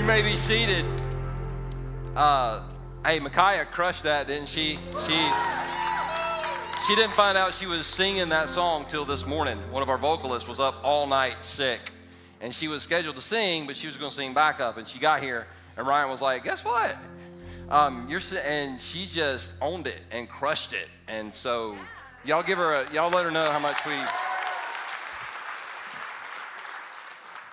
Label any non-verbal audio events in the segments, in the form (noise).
You may be seated. Uh, hey, Micaiah crushed that, didn't she? She she didn't find out she was singing that song till this morning. One of our vocalists was up all night sick, and she was scheduled to sing, but she was going to sing backup. And she got here, and Ryan was like, "Guess what? Um, you're," and she just owned it and crushed it. And so, y'all give her a, y'all let her know how much we.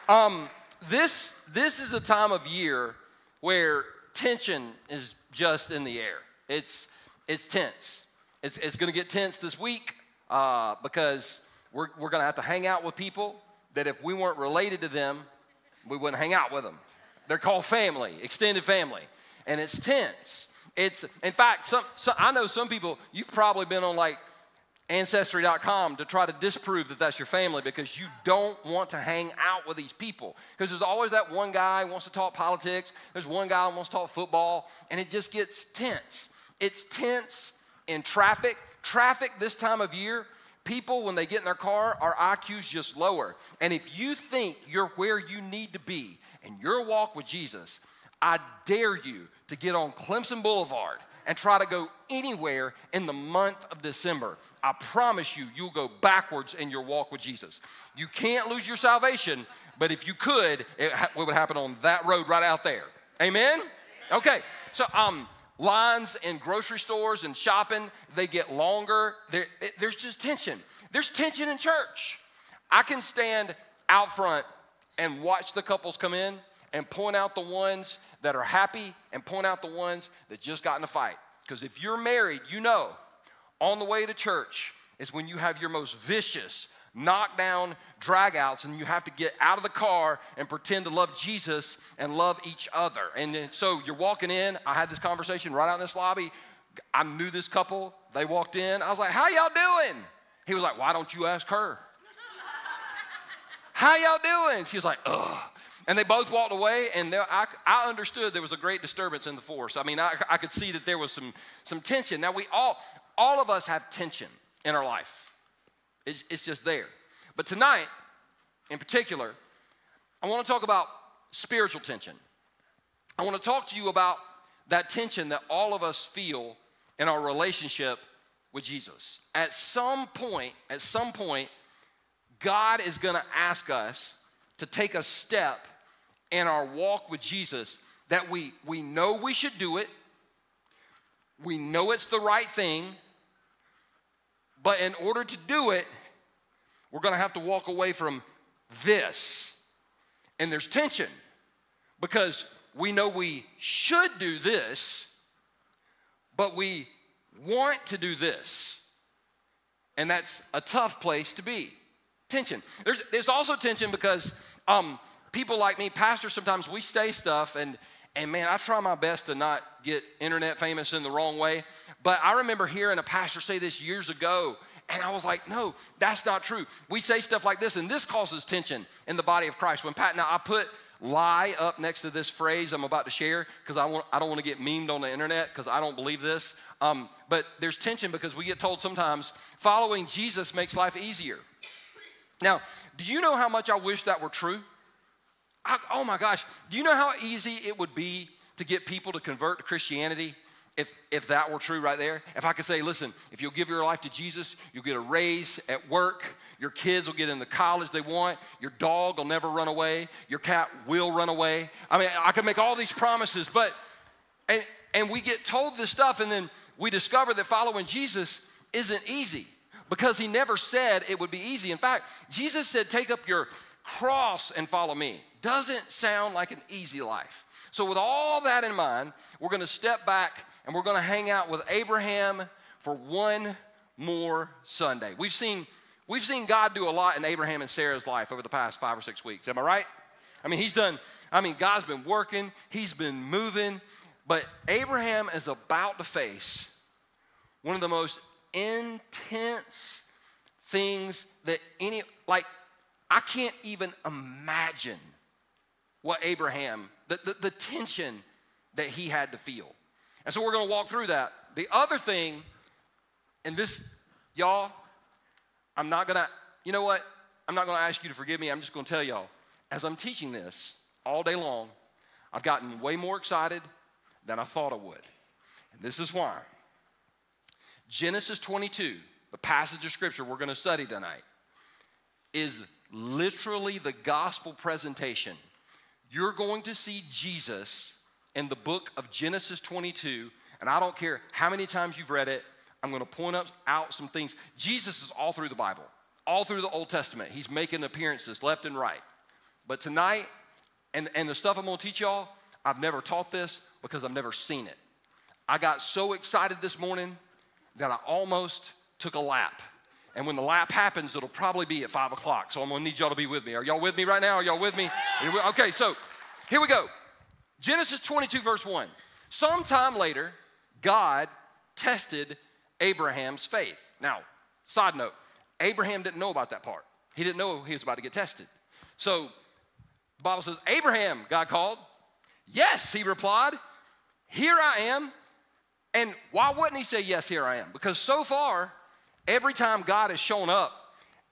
Um, this, this is a time of year where tension is just in the air. It's, it's tense. It's, it's going to get tense this week uh, because we're, we're going to have to hang out with people that if we weren't related to them, we wouldn't hang out with them. They're called family, extended family, and it's tense. It's, in fact, some, some, I know some people, you've probably been on like Ancestry.com to try to disprove that that's your family because you don't want to hang out with these people. Because there's always that one guy who wants to talk politics, there's one guy who wants to talk football, and it just gets tense. It's tense in traffic. Traffic this time of year, people, when they get in their car, our IQ's just lower. And if you think you're where you need to be in your walk with Jesus, I dare you to get on Clemson Boulevard and try to go anywhere in the month of December. I promise you, you'll go backwards in your walk with Jesus. You can't lose your salvation, but if you could, it, would happen on that road right out there. Amen? Okay, so um, lines in grocery stores and shopping, they get longer. It, there's just tension. There's tension in church. I can stand out front and watch the couples come in and point out the ones that are happy and point out the ones that just got in a fight. Because if you're married, you know on the way to church is when you have your most vicious, knockdown dragouts, and you have to get out of the car and pretend to love Jesus and love each other. And so you're walking in. I had this conversation right out in this lobby. I knew this couple. They walked in. I was like, "How y'all doing?" He was like, "Why don't you ask her?" (laughs) How y'all doing? She was like, "Ugh." And they both walked away, and I, I, understood there was a great disturbance in the force. I mean, I, I could see that there was some, some tension. Now, we all, all of us have tension in our life, it's, it's just there. But tonight, in particular, I want to talk about spiritual tension. I want to talk to you about that tension that all of us feel in our relationship with Jesus. At some point, at some point, God is going to ask us to take a step in our walk with Jesus that we, we know we should do it, we know it's the right thing, but in order to do it, we're gonna have to walk away from this. And there's tension because we know we should do this, but we want to do this. And that's a tough place to be. Tension. There's, there's also tension because um, people like me, pastors, sometimes we say stuff and and man, I try my best to not get internet famous in the wrong way. But I remember hearing a pastor say this years ago, and I was like, no, that's not true. We say stuff like this, and this causes tension in the body of Christ. When Pat, now I put lie up next to this phrase I'm about to share because I, want, I don't want to get memed on the internet because I don't believe this. Um, but there's tension because we get told sometimes following Jesus makes life easier. Now, do you know how much I wish that were true? I, oh my gosh, do you know how easy it would be to get people to convert to Christianity if, if that were true right there? If I could say, listen, if you'll give your life to Jesus, you'll get a raise at work, your kids will get in the college they want, your dog will never run away, your cat will run away. I mean, I could make all these promises, but, and, and we get told this stuff, and then we discover that following Jesus isn't easy because he never said it would be easy. In fact, Jesus said, Take up your cross and follow me. Doesn't sound like an easy life. So, with all that in mind, we're gonna step back and we're gonna hang out with Abraham for one more Sunday. We've seen, we've seen God do a lot in Abraham and Sarah's life over the past five or six weeks. Am I right? I mean, he's done, I mean, God's been working, he's been moving, but Abraham is about to face one of the most intense things that any, like, I can't even imagine what Abraham, the, the, the tension that he had to feel. And so we're gonna walk through that. The other thing, and this, y'all, I'm not gonna, you know what? I'm not gonna ask you to forgive me. I'm just gonna tell y'all, as I'm teaching this all day long, I've gotten way more excited than I thought I would. And this is why. Genesis 22, the passage of scripture we're going to study tonight, is literally the gospel presentation. You're going to see Jesus in the book of Genesis 22, and I don't care how many times you've read it, I'm going to point up, out some things. Jesus is all through the Bible, all through the Old Testament. He's making appearances left and right. But tonight, and, and the stuff I'm going to teach y'all, I've never taught this because I've never seen it. I got so excited this morning that I almost took a lap. And when the lap happens, it'll probably be at five o'clock. So I'm gonna need y'all to be with me. Are y'all with me right now? Are y'all with me? Okay, so here we go. Genesis 22, verse 1. Sometime later, God tested Abraham's faith. Now, side note, Abraham didn't know about that part. He didn't know he was about to get tested. So, the Bible says, Abraham, God called. Yes, he replied, Here I am. And why wouldn't he say, Yes, here I am? Because so far, every time God has shown up,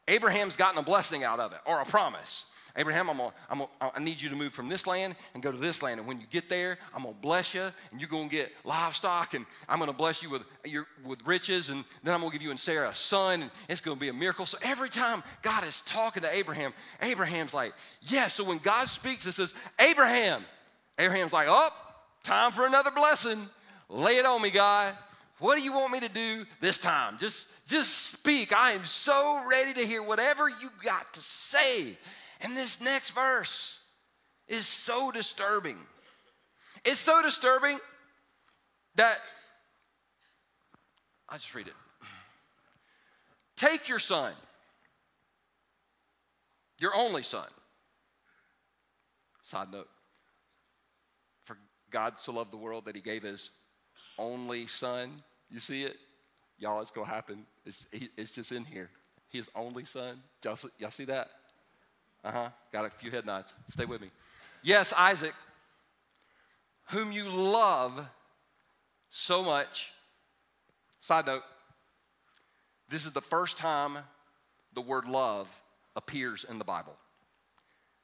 Abraham's gotten a blessing out of it or a promise. Abraham, I'm gonna, I'm gonna, I need you to move from this land and go to this land. And when you get there, I'm gonna bless you, and you're gonna get livestock, and I'm gonna bless you with, your, with riches, and then I'm gonna give you and Sarah a son, and it's gonna be a miracle. So every time God is talking to Abraham, Abraham's like, Yes. Yeah. So when God speaks, it says, Abraham. Abraham's like, Oh, time for another blessing. Lay it on me, God. What do you want me to do this time? Just, just speak. I am so ready to hear whatever you got to say. And this next verse is so disturbing. It's so disturbing that I just read it. Take your son, your only son. Side note For God so loved the world that he gave his only son. You see it? Y'all, it's going to happen. It's, it's just in here. His only son. Y'all, y'all see that? Uh huh. Got a few head nods. Stay with me. Yes, Isaac, whom you love so much. Side note this is the first time the word love appears in the Bible.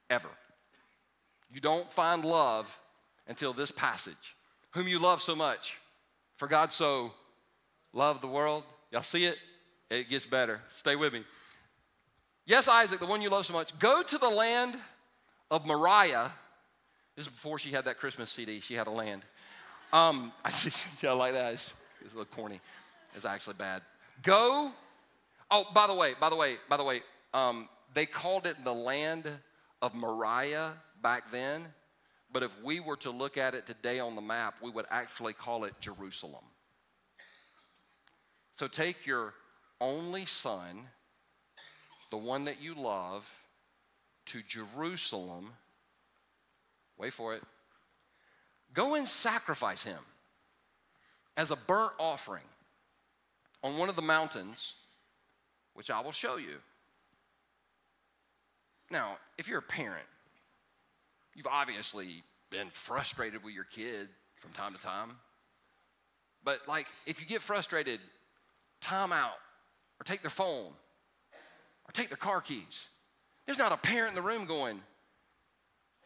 Ever. You don't find love until this passage. Whom you love so much. For God so loved the world. Y'all see it? It gets better. Stay with me. Yes, Isaac, the one you love so much, go to the land of Moriah. This is before she had that Christmas CD. She had a land. Um, (laughs) I like that. It's, it's a little corny. It's actually bad. Go. Oh, by the way, by the way, by the way, um, they called it the land of Moriah back then. But if we were to look at it today on the map, we would actually call it Jerusalem. So take your only son the one that you love, to Jerusalem. Wait for it. Go and sacrifice him as a burnt offering on one of the mountains, which I will show you. Now, if you're a parent, you've obviously been frustrated with your kid from time to time. But, like, if you get frustrated, time out or take their phone or take their car keys. There's not a parent in the room going,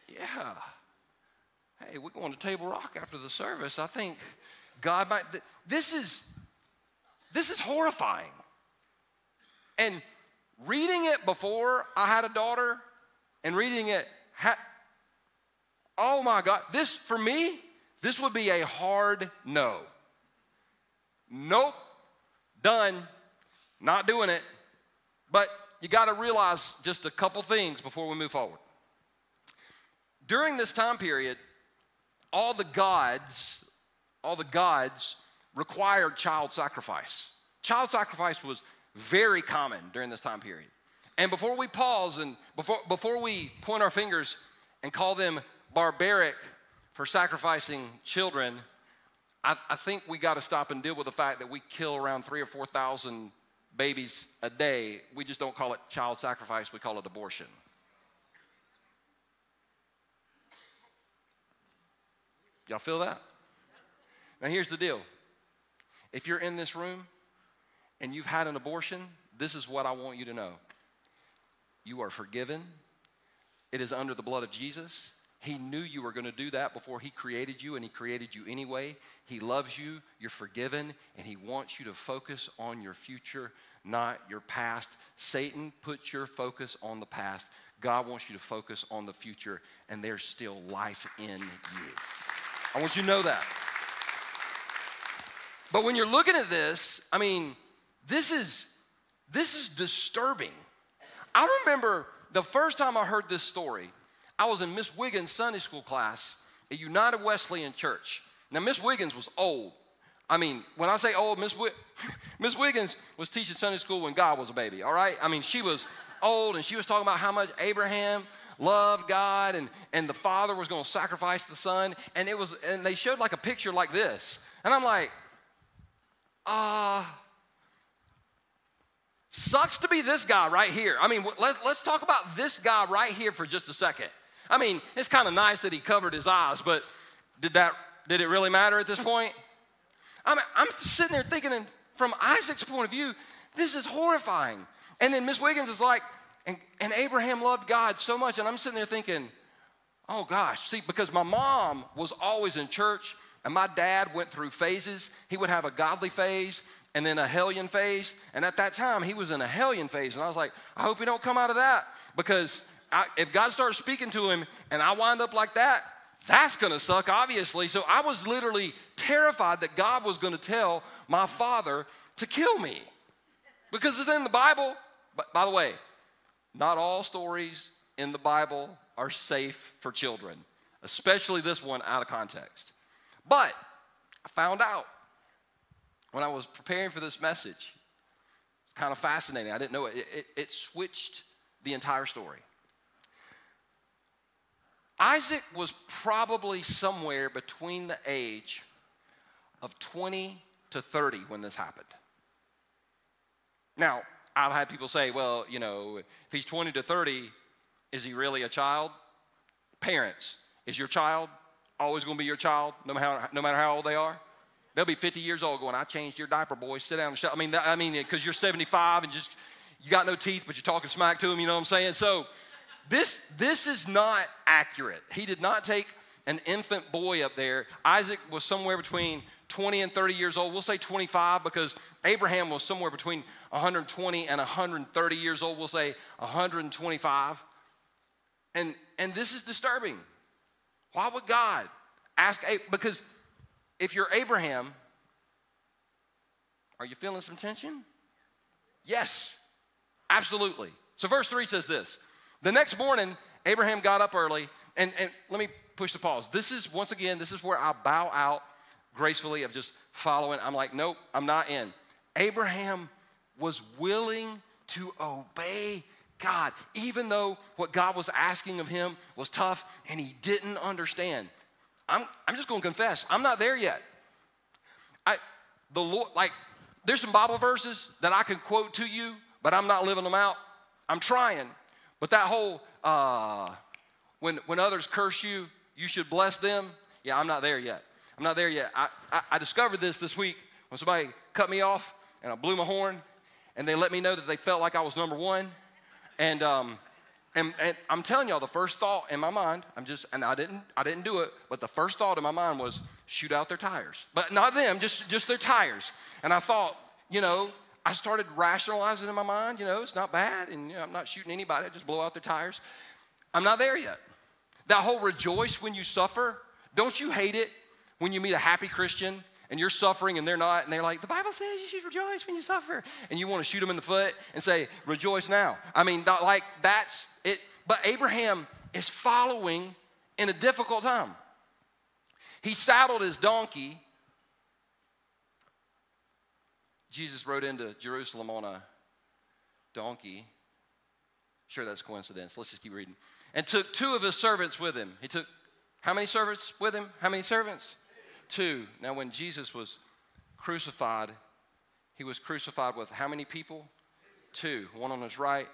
Yeah, hey, we're going to Table Rock after the service. I think God might. This is this is horrifying. And reading it before I had a daughter, and reading it, ha- oh my God, this for me, this would be a hard no. Nope, done, not doing it. But you got to realize just a couple things before we move forward. During this time period, all the gods, all the gods required child sacrifice. Child sacrifice was very common during this time period. And before we pause and before, before we point our fingers and call them barbaric for sacrificing children, I, I think we got to stop and deal with the fact that we kill around three or 4,000 babies a day. We just don't call it child sacrifice, we call it abortion. Y'all feel that? Now, here's the deal if you're in this room and you've had an abortion, this is what I want you to know. You are forgiven. It is under the blood of Jesus. He knew you were going to do that before He created you, and He created you anyway. He loves you, you're forgiven, and He wants you to focus on your future, not your past. Satan puts your focus on the past. God wants you to focus on the future, and there's still life in you. I want you to know that. But when you're looking at this, I mean, this is this is disturbing. I remember the first time I heard this story, I was in Miss Wiggins' Sunday school class at United Wesleyan Church. Now, Miss Wiggins was old. I mean, when I say old, Miss, w- (laughs) Miss Wiggins was teaching Sunday school when God was a baby, all right? I mean, she was old and she was talking about how much Abraham loved God and, and the father was going to sacrifice the son. And it was, and they showed like a picture like this. And I'm like, uh, sucks to be this guy right here. I mean, let, let's talk about this guy right here for just a second. I mean, it's kind of nice that he covered his eyes, but did that, did it really matter at this point? I'm, I'm sitting there thinking, from Isaac's point of view, this is horrifying. And then Miss Wiggins is like, and, and Abraham loved God so much. And I'm sitting there thinking, oh gosh, see, because my mom was always in church and my dad went through phases. He would have a godly phase and then a hellion phase. And at that time, he was in a hellion phase. And I was like, I hope he don't come out of that because I, if God starts speaking to him and I wind up like that, that's gonna suck, obviously. So I was literally terrified that God was gonna tell my father to kill me because it's in the Bible. But by the way, not all stories in the Bible are safe for children, especially this one out of context. But I found out when I was preparing for this message. It's kind of fascinating. I didn't know it. It, it, it switched the entire story. Isaac was probably somewhere between the age of 20 to 30 when this happened. Now, I've had people say, well, you know, if he's 20 to 30, is he really a child? Parents, is your child always going to be your child, no matter, no matter how old they are? They'll be 50 years old going, I changed your diaper, boy. Sit down and shut. I mean, I mean, because you're 75 and just, you got no teeth, but you're talking smack to them, you know what I'm saying? So this, this is not accurate. He did not take an infant boy up there. Isaac was somewhere between 20 and 30 years old. We'll say 25 because Abraham was somewhere between 120 and 130 years old. We'll say 125. And, and this is disturbing. Why would God ask? A? Because if you're Abraham, are you feeling some tension? Yes, absolutely. So, verse 3 says this The next morning, Abraham got up early, and, and let me push the pause. This is, once again, this is where I bow out gracefully of just following. I'm like, nope, I'm not in. Abraham was willing to obey God, even though what God was asking of him was tough and he didn't understand. I'm, I'm just going to confess, I'm not there yet. I, the Lord, like, there's some Bible verses that I can quote to you, but I'm not living them out. I'm trying. But that whole, uh, when, when others curse you, you should bless them. Yeah, I'm not there yet. I'm not there yet. I, I, I discovered this this week when somebody cut me off and I blew my horn and they let me know that they felt like I was number one. And, um, and, and, I'm telling y'all, the first thought in my mind, I'm just, and I didn't, I didn't do it, but the first thought in my mind was shoot out their tires. But not them, just, just their tires. And I thought, you know, I started rationalizing in my mind, you know, it's not bad, and you know, I'm not shooting anybody, I just blow out their tires. I'm not there yet. That whole rejoice when you suffer, don't you hate it when you meet a happy Christian and you're suffering and they're not, and they're like, the Bible says you should rejoice when you suffer. And you want to shoot them in the foot and say, rejoice now. I mean, like that's it. But Abraham is following in a difficult time. He saddled his donkey. Jesus rode into Jerusalem on a donkey. Sure, that's coincidence. Let's just keep reading. And took two of his servants with him. He took how many servants with him? How many servants? Two. Now, when Jesus was crucified, he was crucified with how many people? Two. One on his right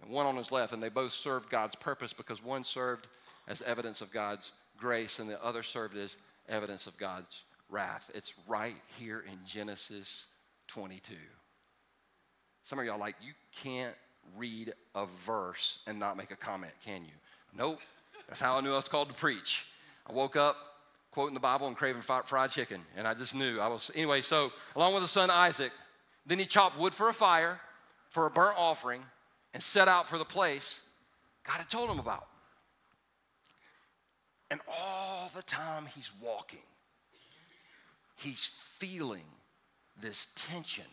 and one on his left. And they both served God's purpose because one served as evidence of God's grace and the other served as evidence of God's wrath. It's right here in Genesis 22. Some of y'all like, you can't read a verse and not make a comment, can you? Nope. That's how I knew I was called to preach. I woke up quoting the Bible and craving fried chicken, and I just knew I was. Anyway, so along with his son Isaac, then he chopped wood for a fire, for a burnt offering, and set out for the place God had told him about. And all the time he's walking, he's feeling this tension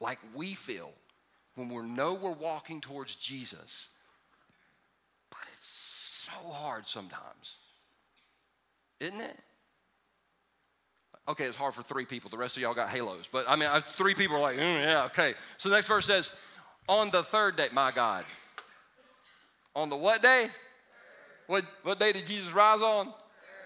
like we feel when we know we're walking towards Jesus. But it's so hard sometimes, isn't it? Okay, it's hard for three people. The rest of y'all got halos. But I mean, three people are like, mm, yeah, okay. So the next verse says, on the third day, my God. On the what day? What, what day did Jesus rise on?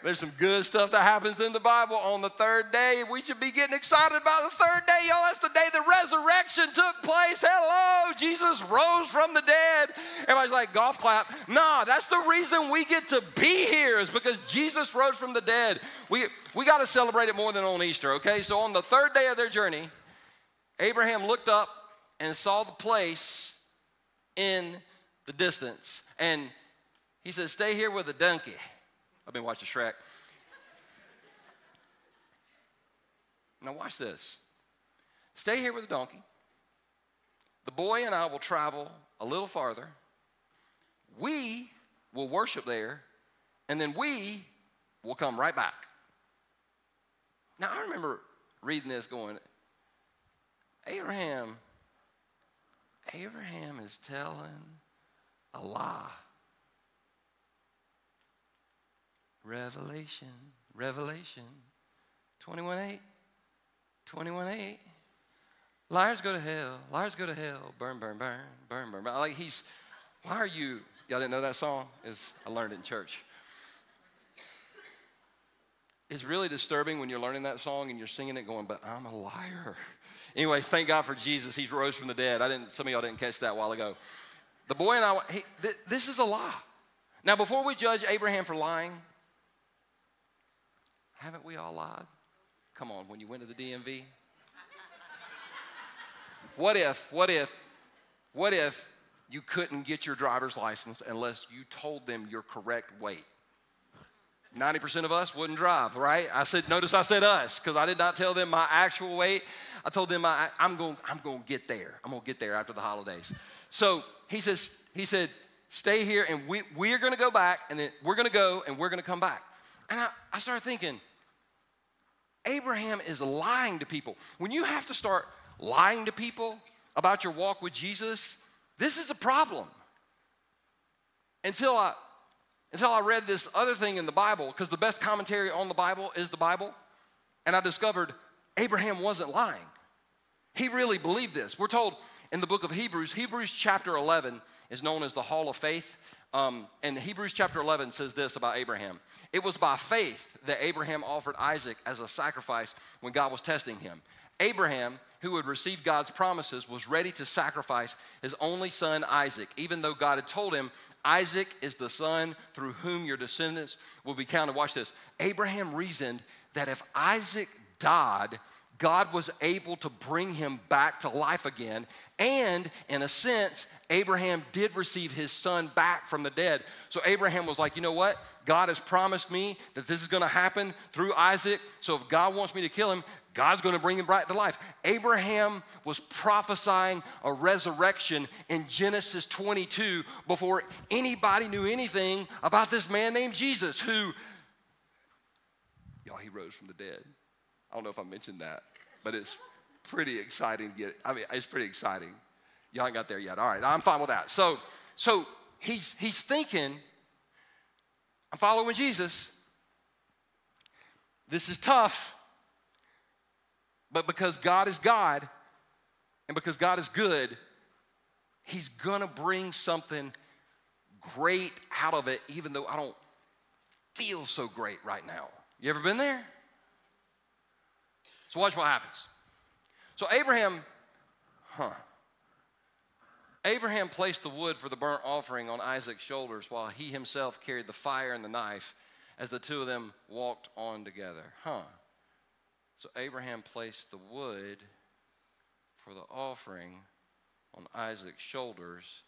There's some good stuff that happens in the Bible on the third day. We should be getting excited about the third day, y'all. That's the day the resurrection took place. Hello, Jesus rose from the dead. Everybody's like, golf clap. Nah, that's the reason we get to be here, is because Jesus rose from the dead. We, we got to celebrate it more than on Easter, okay? So on the third day of their journey, Abraham looked up and saw the place in the distance. And he said, Stay here with the donkey. I've been watching Shrek. Now, watch this. Stay here with the donkey. The boy and I will travel a little farther. We will worship there, and then we will come right back. Now, I remember reading this going, Abraham, Abraham is telling a lie. Revelation, Revelation 21 8. 21 8. Liars go to hell, liars go to hell, burn, burn, burn, burn, burn, burn. Like he's, why are you, y'all didn't know that song? Is I learned it in church. It's really disturbing when you're learning that song and you're singing it going, but I'm a liar. Anyway, thank God for Jesus. He's rose from the dead. I didn't, some of y'all didn't catch that a while ago. The boy and I, th- this is a lie. Now, before we judge Abraham for lying, haven't we all lied? Come on, when you went to the DMV? (laughs) what if, what if, what if you couldn't get your driver's license unless you told them your correct weight? 90% of us wouldn't drive, right? I said, notice I said us, because I did not tell them my actual weight. I told them I, I'm going, I'm going to get there. I'm going to get there after the holidays. So he says, he said, stay here and we, we're going to go back and then we're going to go and we're going to come back. And I, I started thinking, Abraham is lying to people. When you have to start lying to people about your walk with Jesus, this is a problem. Until I until I read this other thing in the Bible, because the best commentary on the Bible is the Bible, and I discovered Abraham wasn't lying. He really believed this. We're told in the book of Hebrews, Hebrews chapter 11 is known as the Hall of Faith. Um, and Hebrews chapter 11 says this about Abraham It was by faith that Abraham offered Isaac as a sacrifice when God was testing him. Abraham, who had received God's promises, was ready to sacrifice his only son Isaac, even though God had told him, Isaac is the son through whom your descendants will be counted. Watch this. Abraham reasoned that if Isaac died, God was able to bring him back to life again. And in a sense, Abraham did receive his son back from the dead. So Abraham was like, you know what? God has promised me that this is going to happen through Isaac. So if God wants me to kill him, God's going to bring him back to life. Abraham was prophesying a resurrection in Genesis 22 before anybody knew anything about this man named Jesus, who, y'all, he rose from the dead. I don't know if I mentioned that, but it's pretty exciting. Get, I mean, it's pretty exciting. Y'all ain't got there yet. All right, I'm fine with that. So, so he's he's thinking, I'm following Jesus. This is tough, but because God is God, and because God is good, He's gonna bring something great out of it, even though I don't feel so great right now. You ever been there? So watch what happens. So Abraham, huh? Abraham placed the wood for the burnt offering on Isaac's shoulders while he himself carried the fire and the knife as the two of them walked on together. Huh. So Abraham placed the wood for the offering on Isaac's shoulders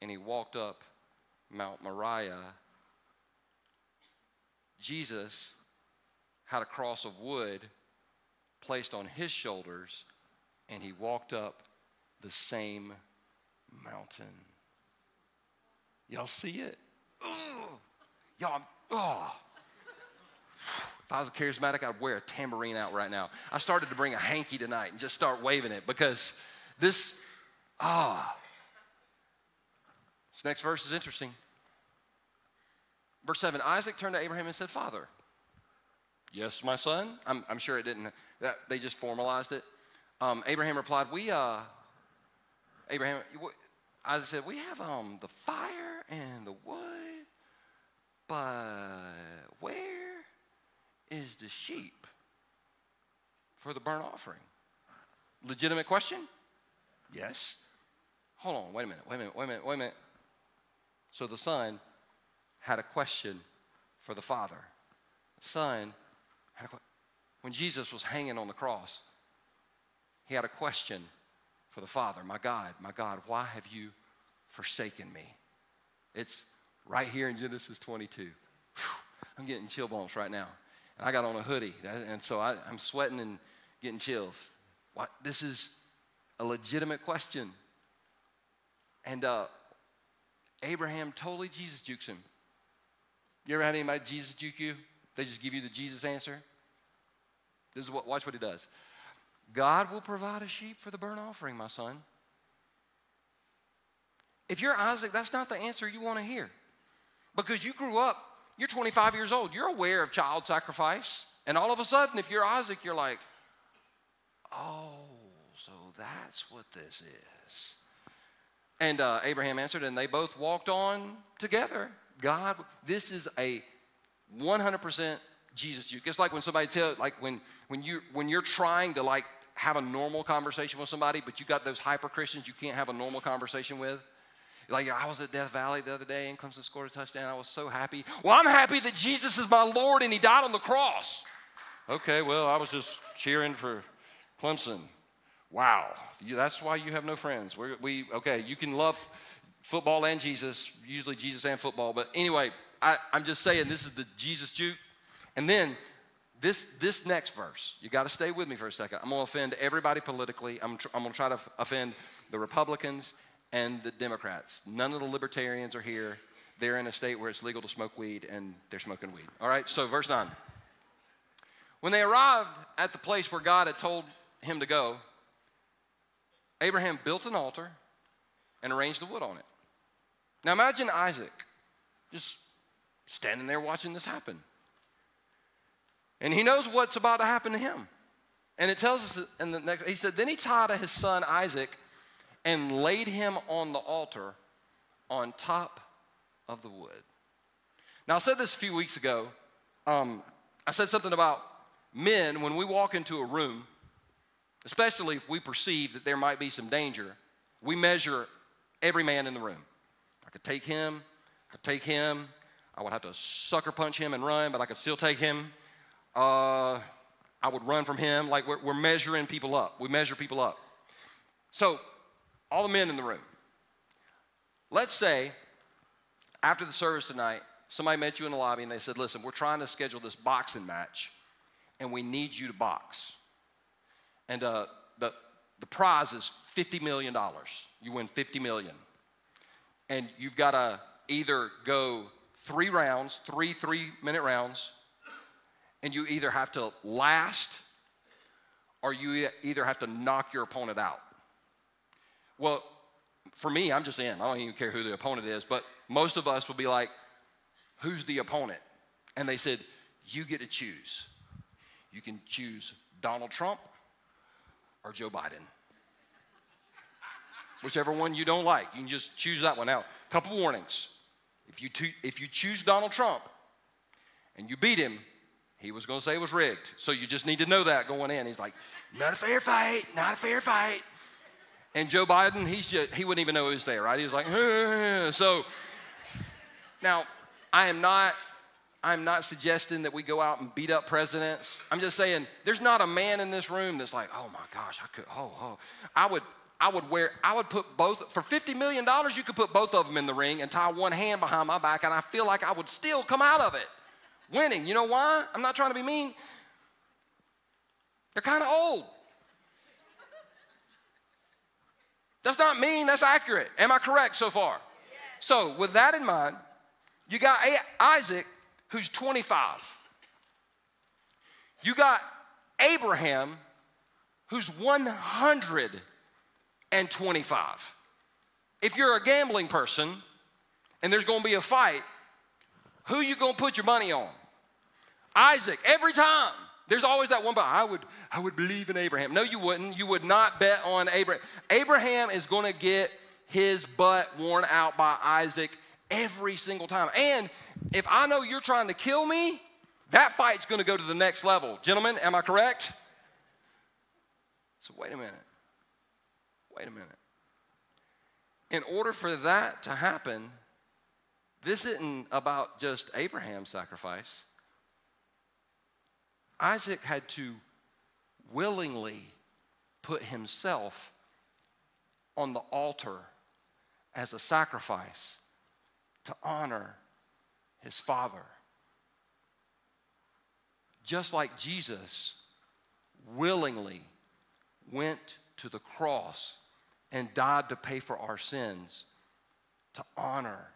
and he walked up Mount Moriah Jesus had a cross of wood placed on his shoulders, and he walked up the same mountain. Y'all see it? Ugh. Y'all, oh. If I was a charismatic, I'd wear a tambourine out right now. I started to bring a hanky tonight and just start waving it because this, ah. This next verse is interesting. Verse 7 Isaac turned to Abraham and said, Father, yes, my son. I'm, I'm sure it didn't, that, they just formalized it. Um, Abraham replied, We, uh, Abraham, Isaac said, We have um, the fire and the wood, but where is the sheep for the burnt offering? Legitimate question? Yes. Hold on, wait a minute, wait a minute, wait a minute, wait a minute. So the son had a question for the father. The son had a question. When Jesus was hanging on the cross, he had a question for the father My God, my God, why have you forsaken me? It's right here in Genesis 22. Whew, I'm getting chill bumps right now. And I got on a hoodie, and so I, am sweating and getting chills. What, this is a legitimate question. And uh, Abraham totally Jesus jukes him. You ever had anybody Jesus juke you? They just give you the Jesus answer. This is what, watch what he does. God will provide a sheep for the burnt offering, my son. If you're Isaac, that's not the answer you want to hear. Because you grew up, you're 25 years old, you're aware of child sacrifice. And all of a sudden, if you're Isaac, you're like, oh, so that's what this is. And uh, Abraham answered, and they both walked on together. God, this is a 100% Jesus. It's like when somebody tell, like when when you when you're trying to like have a normal conversation with somebody, but you got those hyper Christians you can't have a normal conversation with. Like I was at Death Valley the other day, and Clemson scored a touchdown. I was so happy. Well, I'm happy that Jesus is my Lord and He died on the cross. Okay, well, I was just cheering for Clemson. Wow, you, that's why you have no friends. We're, we okay, you can love football and Jesus, usually Jesus and football. But anyway, I, I'm just saying this is the Jesus juke. And then this, this next verse, you got to stay with me for a second. I'm going to offend everybody politically. I'm, tr- I'm going to try to f- offend the Republicans and the Democrats. None of the libertarians are here. They're in a state where it's legal to smoke weed and they're smoking weed. All right, so verse 9. When they arrived at the place where God had told him to go, Abraham built an altar and arranged the wood on it. Now imagine Isaac just standing there watching this happen. And he knows what's about to happen to him. And it tells us in the next, he said, Then he tied his son Isaac and laid him on the altar on top of the wood. Now, I said this a few weeks ago. Um, I said something about men, when we walk into a room, especially if we perceive that there might be some danger, we measure every man in the room. I could take him, I could take him, I would have to sucker punch him and run, but I could still take him. Uh, I would run from him. Like we're, we're measuring people up. We measure people up. So, all the men in the room, let's say after the service tonight, somebody met you in the lobby and they said, Listen, we're trying to schedule this boxing match and we need you to box. And uh, the, the prize is $50 million. You win 50 million. And you've got to either go three rounds, three three minute rounds, and you either have to last or you either have to knock your opponent out. Well, for me, I'm just in. I don't even care who the opponent is, but most of us will be like, Who's the opponent? And they said, You get to choose. You can choose Donald Trump or Joe Biden. Whichever one you don't like, you can just choose that one. Now, couple warnings. If you, to, if you choose Donald Trump and you beat him, he was going to say it was rigged. So you just need to know that going in. He's like, not a fair fight, not a fair fight. And Joe Biden, he's just, he wouldn't even know he was there, right? He was like, so now I am not I'm not suggesting that we go out and beat up presidents. I'm just saying there's not a man in this room that's like, oh my gosh, I could, oh, oh. I would, I would wear, I would put both, for $50 million, you could put both of them in the ring and tie one hand behind my back, and I feel like I would still come out of it winning. You know why? I'm not trying to be mean. They're kind of old. That's not mean, that's accurate. Am I correct so far? So, with that in mind, you got Isaac, who's 25. You got Abraham, who's 125. If you're a gambling person and there's gonna be a fight, who you gonna put your money on? Isaac, every time. There's always that one, but I would, I would believe in Abraham. No, you wouldn't. You would not bet on Abraham. Abraham is gonna get his butt worn out by Isaac every single time. And if I know you're trying to kill me, that fight's gonna go to the next level. Gentlemen, am I correct? So, wait a minute. Wait a minute. In order for that to happen, this isn't about just Abraham's sacrifice. Isaac had to willingly put himself on the altar as a sacrifice to honor his father. Just like Jesus willingly went to the cross and died to pay for our sins to honor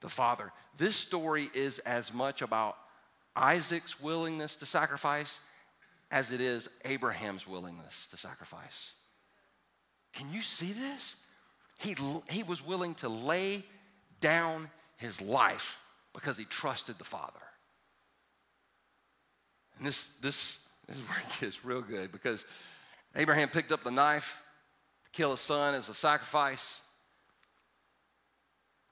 the Father. This story is as much about Isaac's willingness to sacrifice as it is Abraham's willingness to sacrifice. Can you see this? He, he was willing to lay down his life because he trusted the Father. And this, this, this is where it gets real good because Abraham picked up the knife to kill his son as a sacrifice.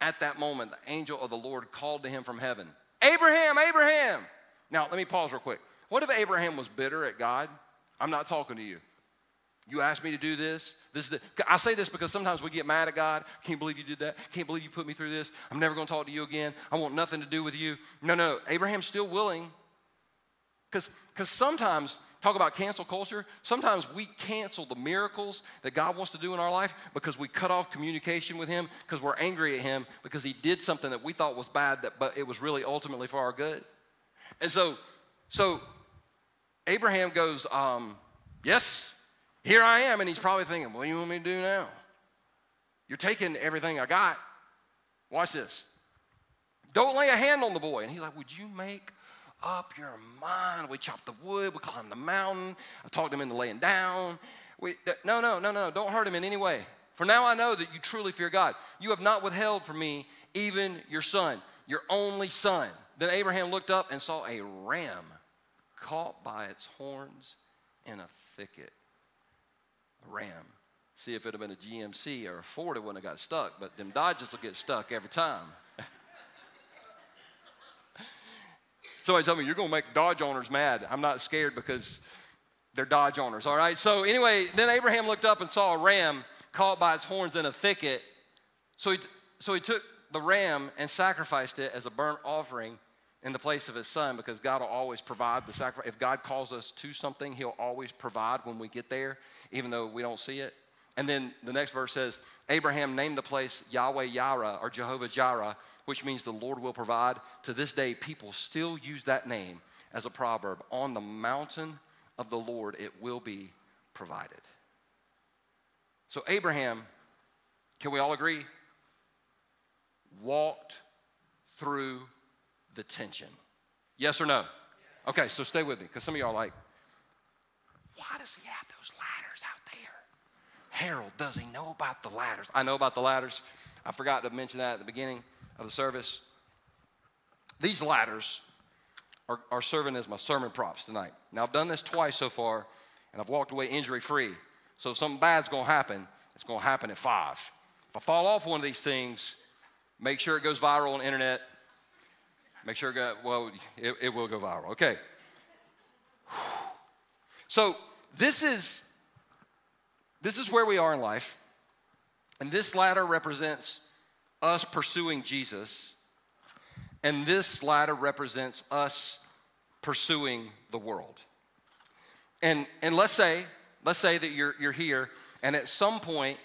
At that moment, the angel of the Lord called to him from heaven Abraham, Abraham. Now, let me pause real quick. What if Abraham was bitter at God? I'm not talking to you. You asked me to do this. This is the, I say this because sometimes we get mad at God. Can't believe you did that. Can't believe you put me through this. I'm never going to talk to you again. I want nothing to do with you. No, no. Abraham's still willing. Because sometimes, talk about cancel culture, sometimes we cancel the miracles that God wants to do in our life because we cut off communication with Him because we're angry at Him because He did something that we thought was bad, that, but it was really ultimately for our good. And so, so Abraham goes, um, Yes, here I am, and he's probably thinking, What do you want me to do now? You're taking everything I got. Watch this. Don't lay a hand on the boy. And he's like, Would you make up your mind? We chopped the wood, we climbed the mountain. I talked him into laying down. We, no, no, no, no, don't hurt him in any way. For now I know that you truly fear God. You have not withheld from me even your son, your only son. Then Abraham looked up and saw a ram caught by its horns in a thicket ram. See if it had been a GMC or a Ford, it wouldn't have got stuck, but them Dodges will get stuck every time. Somebody tell me, you're going to make Dodge owners mad. I'm not scared because they're Dodge owners, all right? So, anyway, then Abraham looked up and saw a ram caught by its horns in a thicket. So he, so he took the ram and sacrificed it as a burnt offering in the place of his son because God will always provide the sacrifice. If God calls us to something, he'll always provide when we get there, even though we don't see it. And then the next verse says, Abraham named the place Yahweh Yireh or Jehovah Jireh, which means the Lord will provide. To this day, people still use that name as a proverb. On the mountain of the Lord, it will be provided. So, Abraham, can we all agree? Walked through the tension. Yes or no? Okay, so stay with me because some of y'all are like, why does he have those ladders out there? Harold, does he know about the ladders? I know about the ladders. I forgot to mention that at the beginning of the service. These ladders are, are serving as my sermon props tonight. Now, I've done this twice so far, and I've walked away injury free. So, if something bad's gonna happen, it's gonna happen at five. If I fall off one of these things, make sure it goes viral on the internet Make sure it well, it, it will go viral. Okay. So this is this is where we are in life. And this ladder represents us pursuing Jesus. And this ladder represents us pursuing the world. And, and let's say, let's say that you're, you're here, and at some point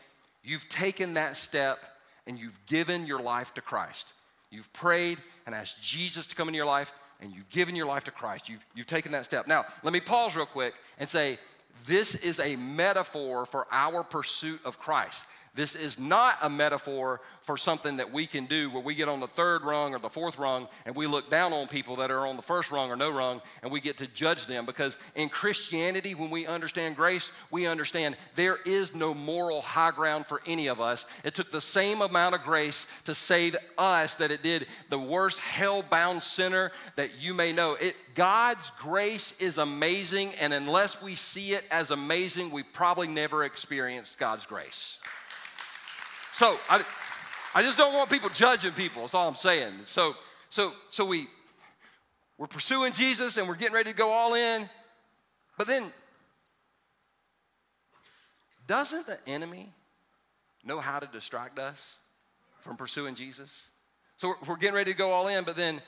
you've taken that step and you've given your life to Christ. You've prayed and asked Jesus to come into your life, and you've given your life to Christ. You've, you've taken that step. Now, let me pause real quick and say this is a metaphor for our pursuit of Christ. This is not a metaphor for something that we can do where we get on the third rung or the fourth rung and we look down on people that are on the first rung or no rung and we get to judge them. Because in Christianity, when we understand grace, we understand there is no moral high ground for any of us. It took the same amount of grace to save us that it did the worst hell bound sinner that you may know. It, God's grace is amazing, and unless we see it as amazing, we probably never experienced God's grace. So I, I just don't want people judging people. That's all I'm saying. So, so, so we, we're pursuing Jesus and we're getting ready to go all in. But then, doesn't the enemy know how to distract us from pursuing Jesus? So we're, we're getting ready to go all in, but then,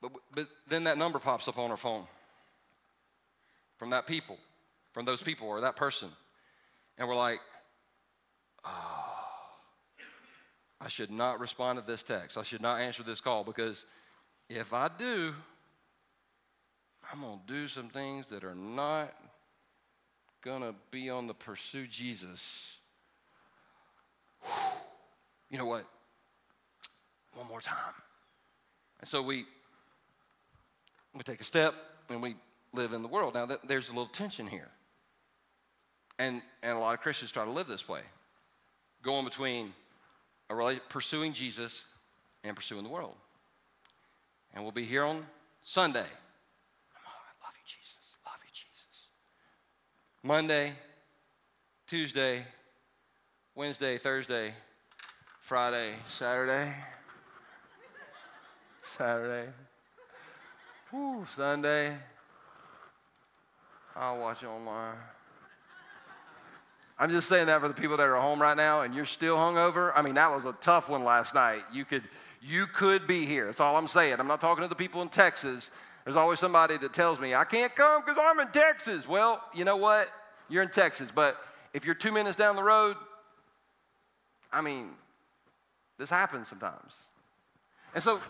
but, but then that number pops up on our phone from that people, from those people or that person. And we're like, oh, I should not respond to this text. I should not answer this call because if I do, I'm going to do some things that are not going to be on the pursue Jesus. You know what? One more time. And so we we take a step and we live in the world. Now there's a little tension here. And and a lot of Christians try to live this way. Going between a pursuing Jesus and pursuing the world. And we'll be here on Sunday. Oh, I love you, Jesus. Love you, Jesus. Monday, Tuesday, Wednesday, Thursday, Friday, Saturday, Saturday, Whew, Sunday. I'll watch it online. I'm just saying that for the people that are home right now and you're still hungover. I mean, that was a tough one last night. You could, you could be here. That's all I'm saying. I'm not talking to the people in Texas. There's always somebody that tells me, I can't come because I'm in Texas. Well, you know what? You're in Texas. But if you're two minutes down the road, I mean, this happens sometimes. And so,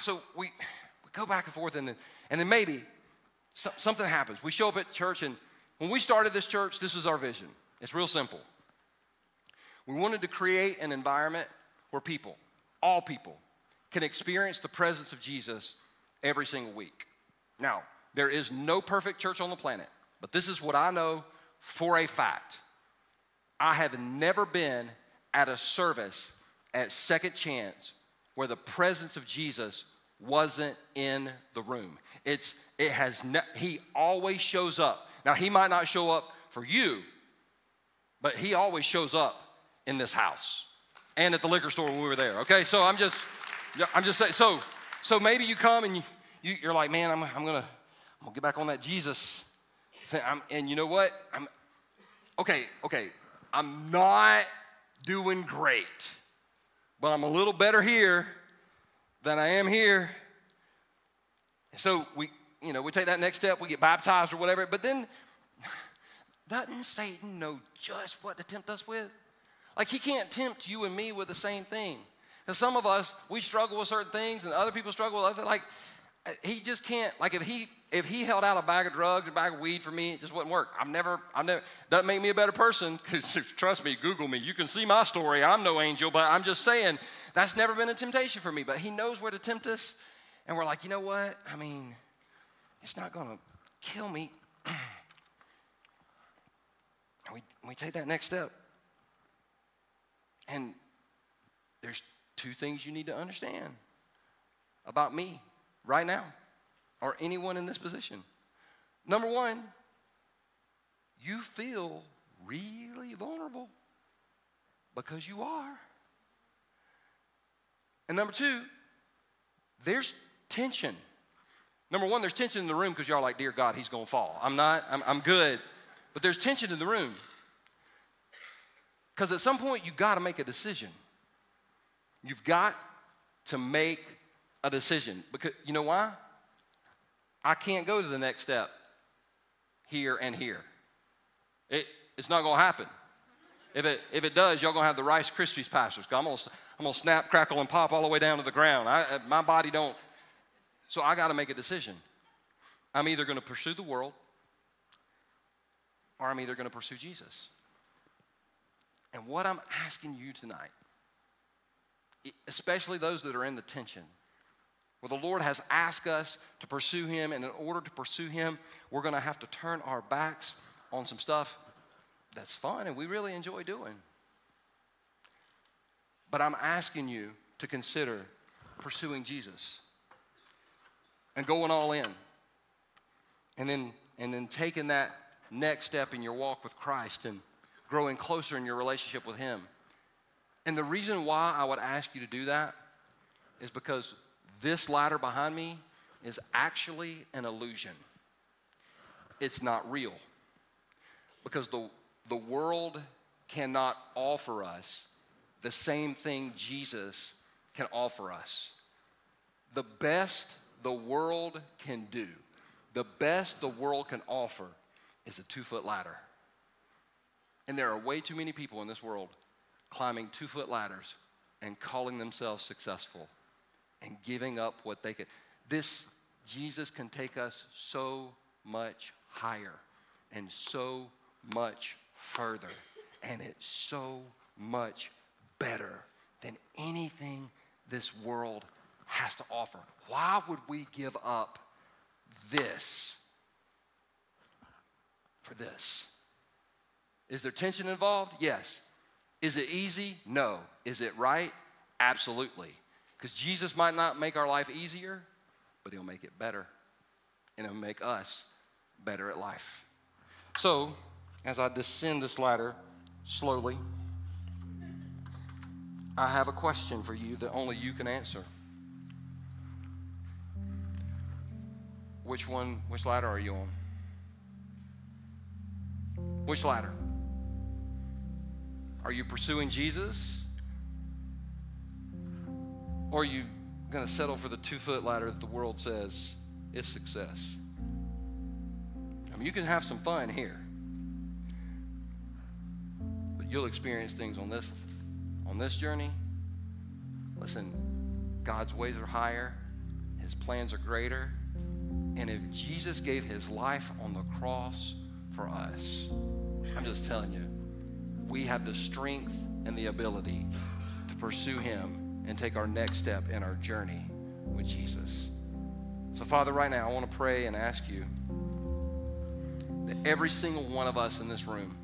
so we, we go back and forth, and then, and then maybe so, something happens. We show up at church, and when we started this church, this was our vision. It's real simple. We wanted to create an environment where people, all people, can experience the presence of Jesus every single week. Now, there is no perfect church on the planet, but this is what I know for a fact. I have never been at a service at Second Chance where the presence of Jesus wasn't in the room. It's it has ne- he always shows up. Now he might not show up for you, but he always shows up in this house and at the liquor store when we were there. Okay, so I'm just, I'm just saying. So, so maybe you come and you, you are like, man, I'm, I'm gonna, I'm gonna get back on that Jesus thing. I'm, and you know what? I'm, okay, okay. I'm not doing great, but I'm a little better here than I am here. And So we, you know, we take that next step, we get baptized or whatever. But then doesn't Satan know just what to tempt us with? Like, he can't tempt you and me with the same thing. Because some of us, we struggle with certain things and other people struggle with other Like, he just can't, like, if he if he held out a bag of drugs, a bag of weed for me, it just wouldn't work. I've never, I've never, doesn't make me a better person, because (laughs) trust me, Google me. You can see my story. I'm no angel, but I'm just saying, that's never been a temptation for me. But he knows where to tempt us. And we're like, you know what? I mean, it's not going to kill me. (clears throat) We, we take that next step. And there's two things you need to understand about me right now or anyone in this position. Number one, you feel really vulnerable because you are. And number two, there's tension. Number one, there's tension in the room because y'all like, Dear God, he's gonna fall. I'm not, I'm, I'm good. But there's tension in the room. Because at some point, you've got to make a decision. You've got to make a decision. Because you know why? I can't go to the next step here and here. It, it's not going to happen. If it, if it does, y'all going to have the Rice Krispies pastors. I'm going to I'm gonna snap, crackle, and pop all the way down to the ground. I, my body don't, So I got to make a decision. I'm either going to pursue the world or they're going to pursue Jesus. And what I'm asking you tonight, especially those that are in the tension, where the Lord has asked us to pursue Him, and in order to pursue Him, we're going to have to turn our backs on some stuff that's fun and we really enjoy doing. But I'm asking you to consider pursuing Jesus and going all in. And then, and then taking that next step in your walk with Christ and growing closer in your relationship with Him. And the reason why I would ask you to do that is because this ladder behind me is actually an illusion. It's not real. Because the, the world cannot offer us the same thing Jesus can offer us. The best the world can do, the best the world can offer is a two foot ladder. And there are way too many people in this world climbing two foot ladders and calling themselves successful and giving up what they could. This Jesus can take us so much higher and so much further. And it's so much better than anything this world has to offer. Why would we give up this for this? Is there tension involved? Yes. Is it easy? No. Is it right? Absolutely. Because Jesus might not make our life easier, but He'll make it better. And He'll make us better at life. So, as I descend this ladder slowly, I have a question for you that only you can answer. Which one, which ladder are you on? Which ladder? Are you pursuing Jesus? Or are you going to settle for the two foot ladder that the world says is success? I mean, you can have some fun here, but you'll experience things on this on this journey. Listen, God's ways are higher, His plans are greater, and if Jesus gave His life on the cross for us, I'm just telling you, we have the strength and the ability to pursue Him and take our next step in our journey with Jesus. So, Father, right now, I want to pray and ask you that every single one of us in this room,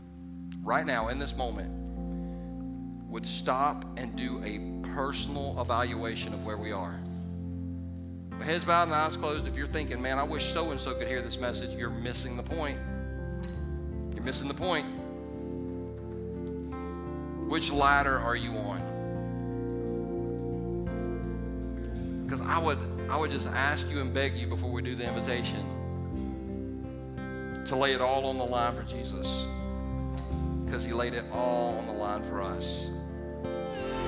right now, in this moment, would stop and do a personal evaluation of where we are. With heads bowed and eyes closed, if you're thinking, man, I wish so and so could hear this message, you're missing the point. You're missing the point. Which ladder are you on? Because I would, I would just ask you and beg you before we do the invitation to lay it all on the line for Jesus. Because he laid it all on the line for us.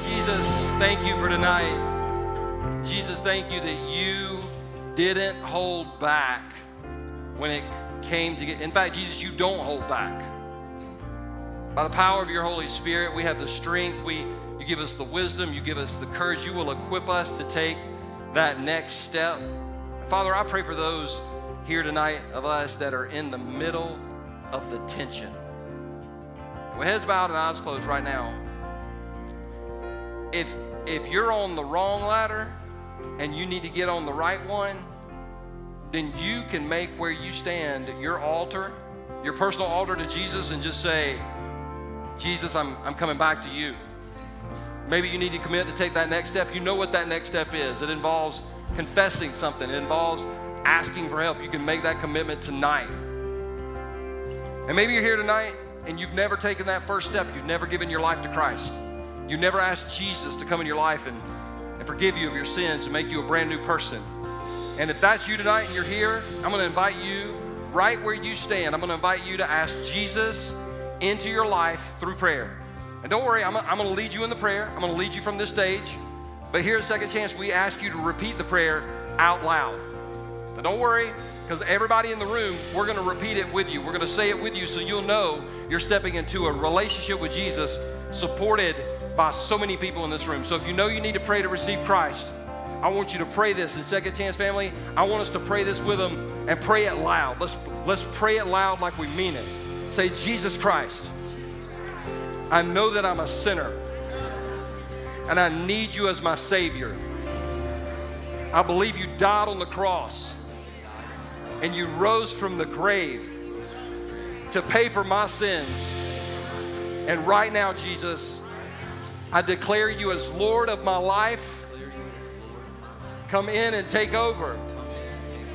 Jesus, thank you for tonight. Jesus, thank you that you didn't hold back when it came to get. In fact, Jesus, you don't hold back. By the power of your Holy Spirit, we have the strength. We, you give us the wisdom. You give us the courage. You will equip us to take that next step. Father, I pray for those here tonight of us that are in the middle of the tension. With heads bowed and eyes closed right now, if, if you're on the wrong ladder and you need to get on the right one, then you can make where you stand your altar, your personal altar to Jesus, and just say, Jesus, I'm, I'm coming back to you. Maybe you need to commit to take that next step. You know what that next step is. It involves confessing something, it involves asking for help. You can make that commitment tonight. And maybe you're here tonight and you've never taken that first step. You've never given your life to Christ. You've never asked Jesus to come in your life and, and forgive you of your sins and make you a brand new person. And if that's you tonight and you're here, I'm going to invite you right where you stand. I'm going to invite you to ask Jesus into your life through prayer. And don't worry, I'm, I'm going to lead you in the prayer. I'm going to lead you from this stage. But here at Second Chance, we ask you to repeat the prayer out loud. Now don't worry, because everybody in the room, we're going to repeat it with you. We're going to say it with you so you'll know you're stepping into a relationship with Jesus supported by so many people in this room. So if you know you need to pray to receive Christ, I want you to pray this in Second Chance family. I want us to pray this with them and pray it loud. Let's let's pray it loud like we mean it. Say, Jesus Christ, I know that I'm a sinner and I need you as my Savior. I believe you died on the cross and you rose from the grave to pay for my sins. And right now, Jesus, I declare you as Lord of my life. Come in and take over.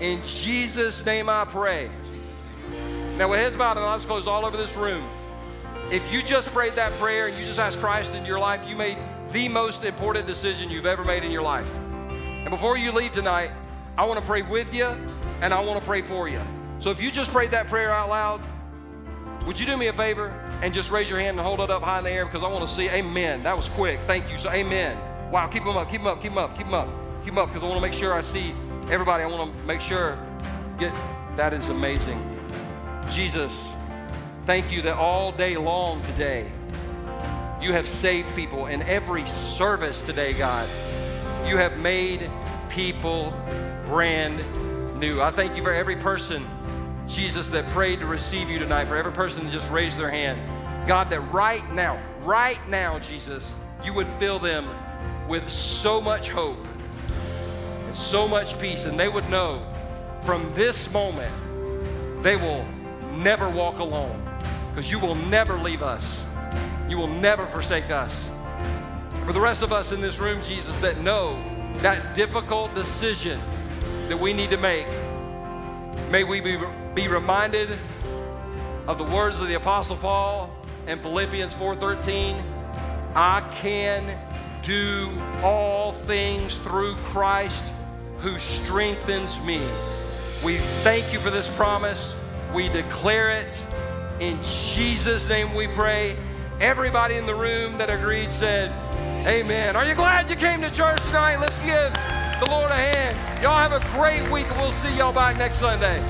In Jesus' name I pray. Now, with heads bowed and eyes closed all over this room, if you just prayed that prayer and you just asked Christ in your life, you made the most important decision you've ever made in your life. And before you leave tonight, I want to pray with you and I want to pray for you. So if you just prayed that prayer out loud, would you do me a favor and just raise your hand and hold it up high in the air because I want to see amen. That was quick. Thank you. So amen. Wow, keep them up, keep them up, keep them up, keep them up, them up because I want to make sure I see everybody. I want to make sure get that is amazing. Jesus, thank you that all day long today you have saved people in every service today, God. You have made people brand new. I thank you for every person, Jesus, that prayed to receive you tonight, for every person that just raised their hand. God, that right now, right now, Jesus, you would fill them with so much hope and so much peace, and they would know from this moment they will never walk alone because you will never leave us. You will never forsake us. For the rest of us in this room, Jesus, that know that difficult decision that we need to make, may we be, be reminded of the words of the Apostle Paul in Philippians 4:13. I can do all things through Christ who strengthens me. We thank you for this promise. We declare it. In Jesus' name we pray. Everybody in the room that agreed said, Amen. Are you glad you came to church tonight? Let's give the Lord a hand. Y'all have a great week, we'll see y'all back next Sunday.